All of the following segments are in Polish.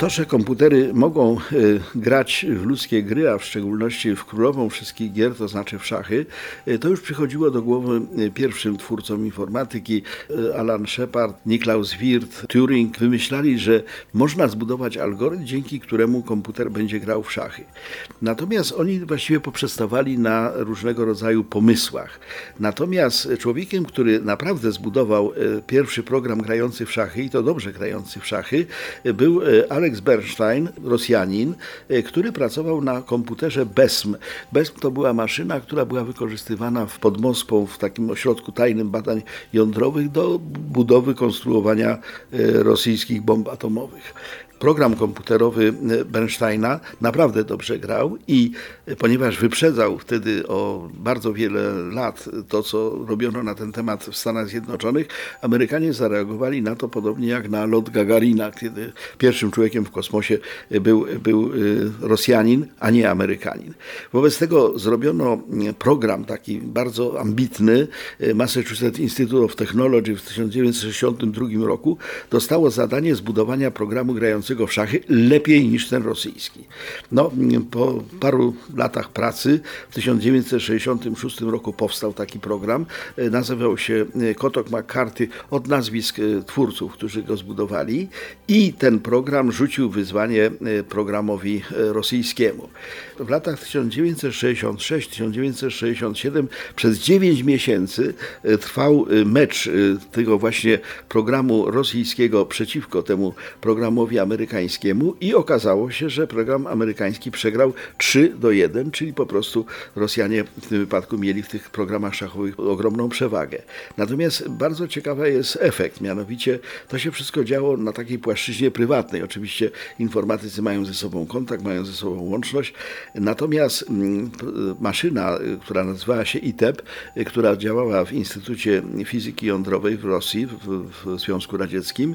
To, że komputery mogą y, grać w ludzkie gry, a w szczególności w królową wszystkich gier, to znaczy w szachy, y, to już przychodziło do głowy y, pierwszym twórcom informatyki, Alan Shepard, Niklaus Wirth, Turing, wymyślali, że można zbudować algorytm, dzięki któremu komputer będzie grał w szachy. Natomiast oni właściwie poprzestawali na różnego rodzaju pomysłach. Natomiast człowiekiem, który naprawdę zbudował pierwszy program grający w szachy, i to dobrze grający w szachy, był y, Alex Bernstein, Rosjanin, y, który pracował na komputerze BESM. BESM to była maszyna, która była wykorzystywana w pod Moskwą, w takim ośrodku tajnym badań jądrowych do budowy, konstruowania y, rosyjskich bomb atomowych program komputerowy Bernsteina naprawdę dobrze grał i ponieważ wyprzedzał wtedy o bardzo wiele lat to, co robiono na ten temat w Stanach Zjednoczonych, Amerykanie zareagowali na to podobnie jak na lot Gagarina, kiedy pierwszym człowiekiem w kosmosie był, był Rosjanin, a nie Amerykanin. Wobec tego zrobiono program taki bardzo ambitny. Massachusetts Institute of Technology w 1962 roku dostało zadanie zbudowania programu grającego w szachy lepiej niż ten rosyjski. No, po paru latach pracy w 1966 roku powstał taki program. Nazywał się Kotok McCarthy od nazwisk twórców, którzy go zbudowali i ten program rzucił wyzwanie programowi rosyjskiemu. W latach 1966-1967 przez 9 miesięcy trwał mecz tego właśnie programu rosyjskiego przeciwko temu programowi amerykańskiemu i okazało się, że program amerykański przegrał 3 do 1, czyli po prostu Rosjanie w tym wypadku mieli w tych programach szachowych ogromną przewagę. Natomiast bardzo ciekawy jest efekt, mianowicie to się wszystko działo na takiej płaszczyźnie prywatnej. Oczywiście informatycy mają ze sobą kontakt, mają ze sobą łączność, natomiast maszyna, która nazywała się ITEP, która działała w Instytucie Fizyki Jądrowej w Rosji, w, w Związku Radzieckim,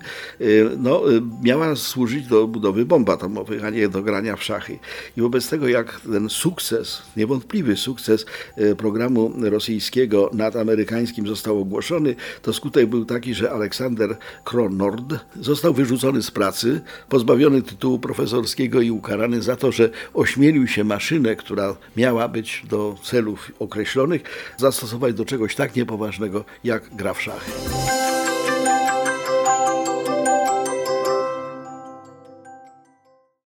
no, miała służyć do budowy bomb atomowych, a nie do grania w szachy. I wobec tego, jak ten sukces, niewątpliwy sukces programu rosyjskiego nad amerykańskim został ogłoszony, to skutek był taki, że Aleksander Kronord został wyrzucony z pracy, pozbawiony tytułu profesorskiego i ukarany za to, że ośmielił się maszynę, która miała być do celów określonych, zastosować do czegoś tak niepoważnego jak gra w szachy.